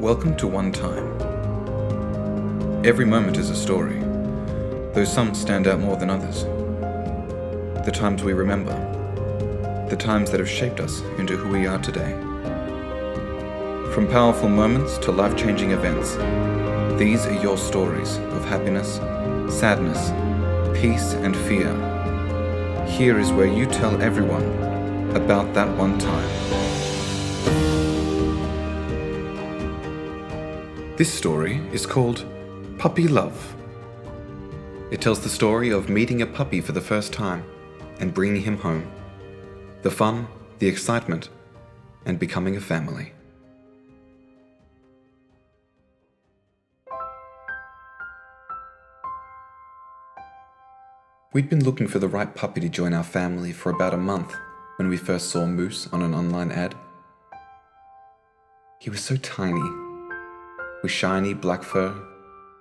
Welcome to One Time. Every moment is a story, though some stand out more than others. The times we remember, the times that have shaped us into who we are today. From powerful moments to life changing events, these are your stories of happiness, sadness, peace, and fear. Here is where you tell everyone about that one time. This story is called Puppy Love. It tells the story of meeting a puppy for the first time and bringing him home. The fun, the excitement, and becoming a family. We'd been looking for the right puppy to join our family for about a month when we first saw Moose on an online ad. He was so tiny, with shiny black fur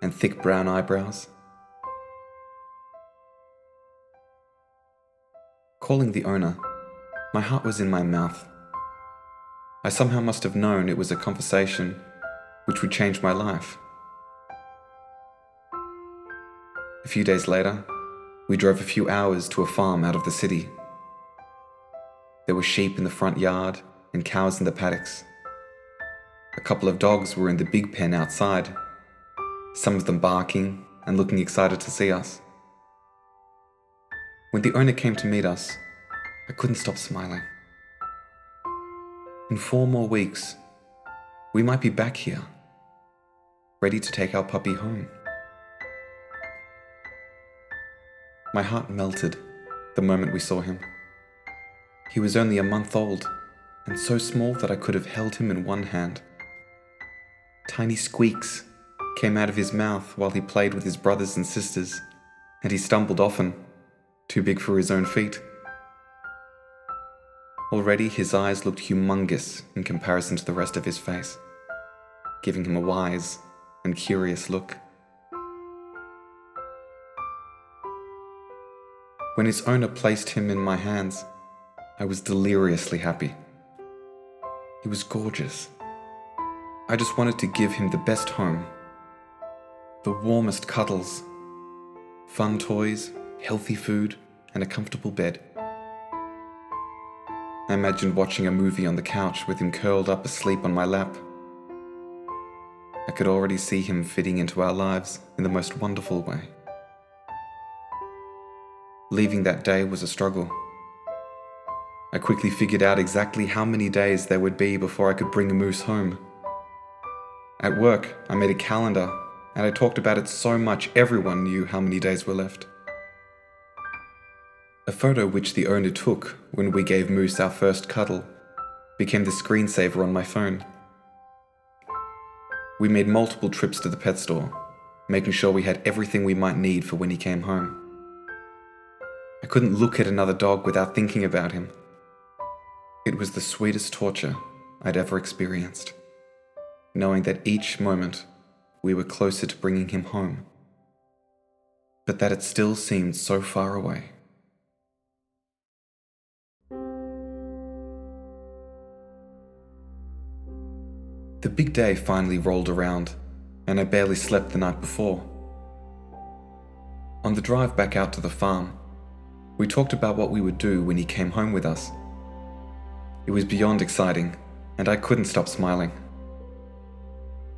and thick brown eyebrows. Calling the owner, my heart was in my mouth. I somehow must have known it was a conversation which would change my life. A few days later, we drove a few hours to a farm out of the city. There were sheep in the front yard and cows in the paddocks. A couple of dogs were in the big pen outside, some of them barking and looking excited to see us. When the owner came to meet us, I couldn't stop smiling. In four more weeks, we might be back here, ready to take our puppy home. My heart melted the moment we saw him. He was only a month old and so small that I could have held him in one hand. Tiny squeaks came out of his mouth while he played with his brothers and sisters, and he stumbled often, too big for his own feet. Already his eyes looked humongous in comparison to the rest of his face, giving him a wise and curious look. When his owner placed him in my hands, I was deliriously happy. He was gorgeous. I just wanted to give him the best home, the warmest cuddles, fun toys, healthy food, and a comfortable bed. I imagined watching a movie on the couch with him curled up asleep on my lap. I could already see him fitting into our lives in the most wonderful way. Leaving that day was a struggle. I quickly figured out exactly how many days there would be before I could bring a moose home. At work, I made a calendar and I talked about it so much everyone knew how many days were left. A photo which the owner took when we gave Moose our first cuddle became the screensaver on my phone. We made multiple trips to the pet store, making sure we had everything we might need for when he came home. I couldn't look at another dog without thinking about him. It was the sweetest torture I'd ever experienced, knowing that each moment we were closer to bringing him home, but that it still seemed so far away. The big day finally rolled around, and I barely slept the night before. On the drive back out to the farm, we talked about what we would do when he came home with us. It was beyond exciting, and I couldn't stop smiling.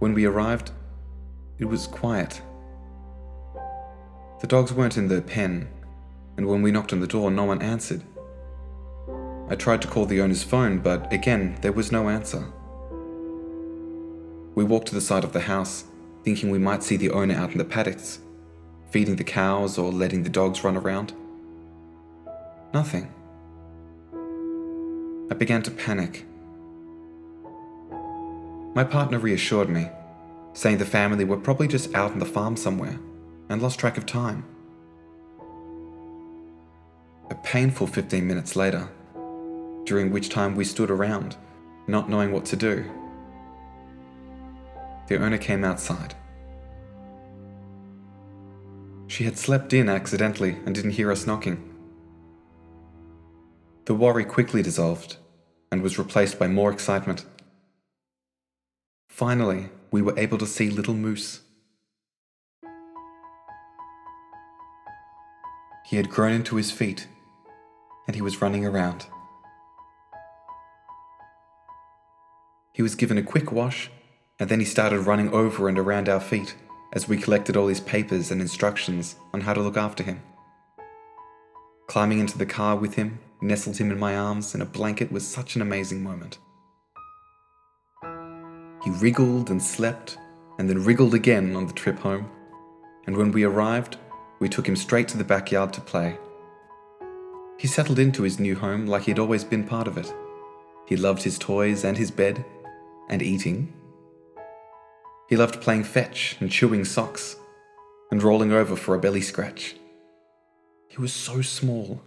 When we arrived, it was quiet. The dogs weren't in the pen, and when we knocked on the door, no one answered. I tried to call the owner's phone, but again, there was no answer. We walked to the side of the house, thinking we might see the owner out in the paddocks, feeding the cows or letting the dogs run around. Nothing. I began to panic. My partner reassured me, saying the family were probably just out on the farm somewhere and lost track of time. A painful 15 minutes later, during which time we stood around, not knowing what to do. The owner came outside. She had slept in accidentally and didn't hear us knocking. The worry quickly dissolved and was replaced by more excitement. Finally we were able to see little Moose. He had grown into his feet and he was running around. He was given a quick wash and then he started running over and around our feet as we collected all his papers and instructions on how to look after him. Climbing into the car with him, nestled him in my arms in a blanket was such an amazing moment. He wriggled and slept, and then wriggled again on the trip home, and when we arrived, we took him straight to the backyard to play. He settled into his new home like he'd always been part of it. He loved his toys and his bed, and eating. He loved playing fetch and chewing socks, and rolling over for a belly scratch. He was so small.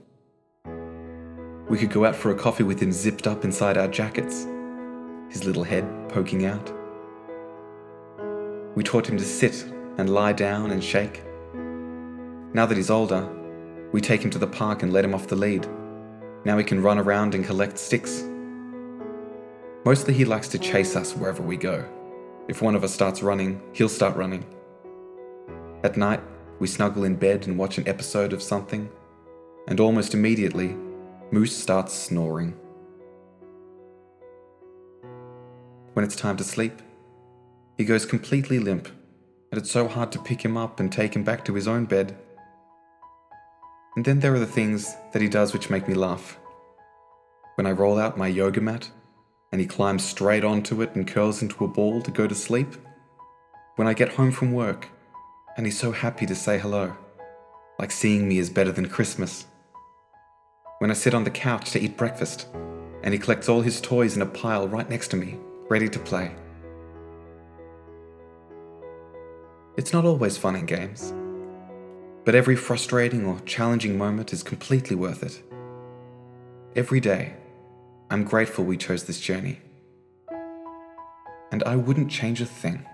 We could go out for a coffee with him zipped up inside our jackets, his little head poking out. We taught him to sit and lie down and shake. Now that he's older, we take him to the park and let him off the lead. Now he can run around and collect sticks. Mostly he likes to chase us wherever we go. If one of us starts running, he'll start running. At night, we snuggle in bed and watch an episode of something, and almost immediately, Moose starts snoring. When it's time to sleep, he goes completely limp, and it's so hard to pick him up and take him back to his own bed and then there are the things that he does which make me laugh. When I roll out my yoga mat and he climbs straight onto it and curls into a ball to go to sleep. When I get home from work and he's so happy to say hello, like seeing me is better than Christmas. When I sit on the couch to eat breakfast and he collects all his toys in a pile right next to me, ready to play. It's not always fun in games. But every frustrating or challenging moment is completely worth it. Every day, I'm grateful we chose this journey. And I wouldn't change a thing.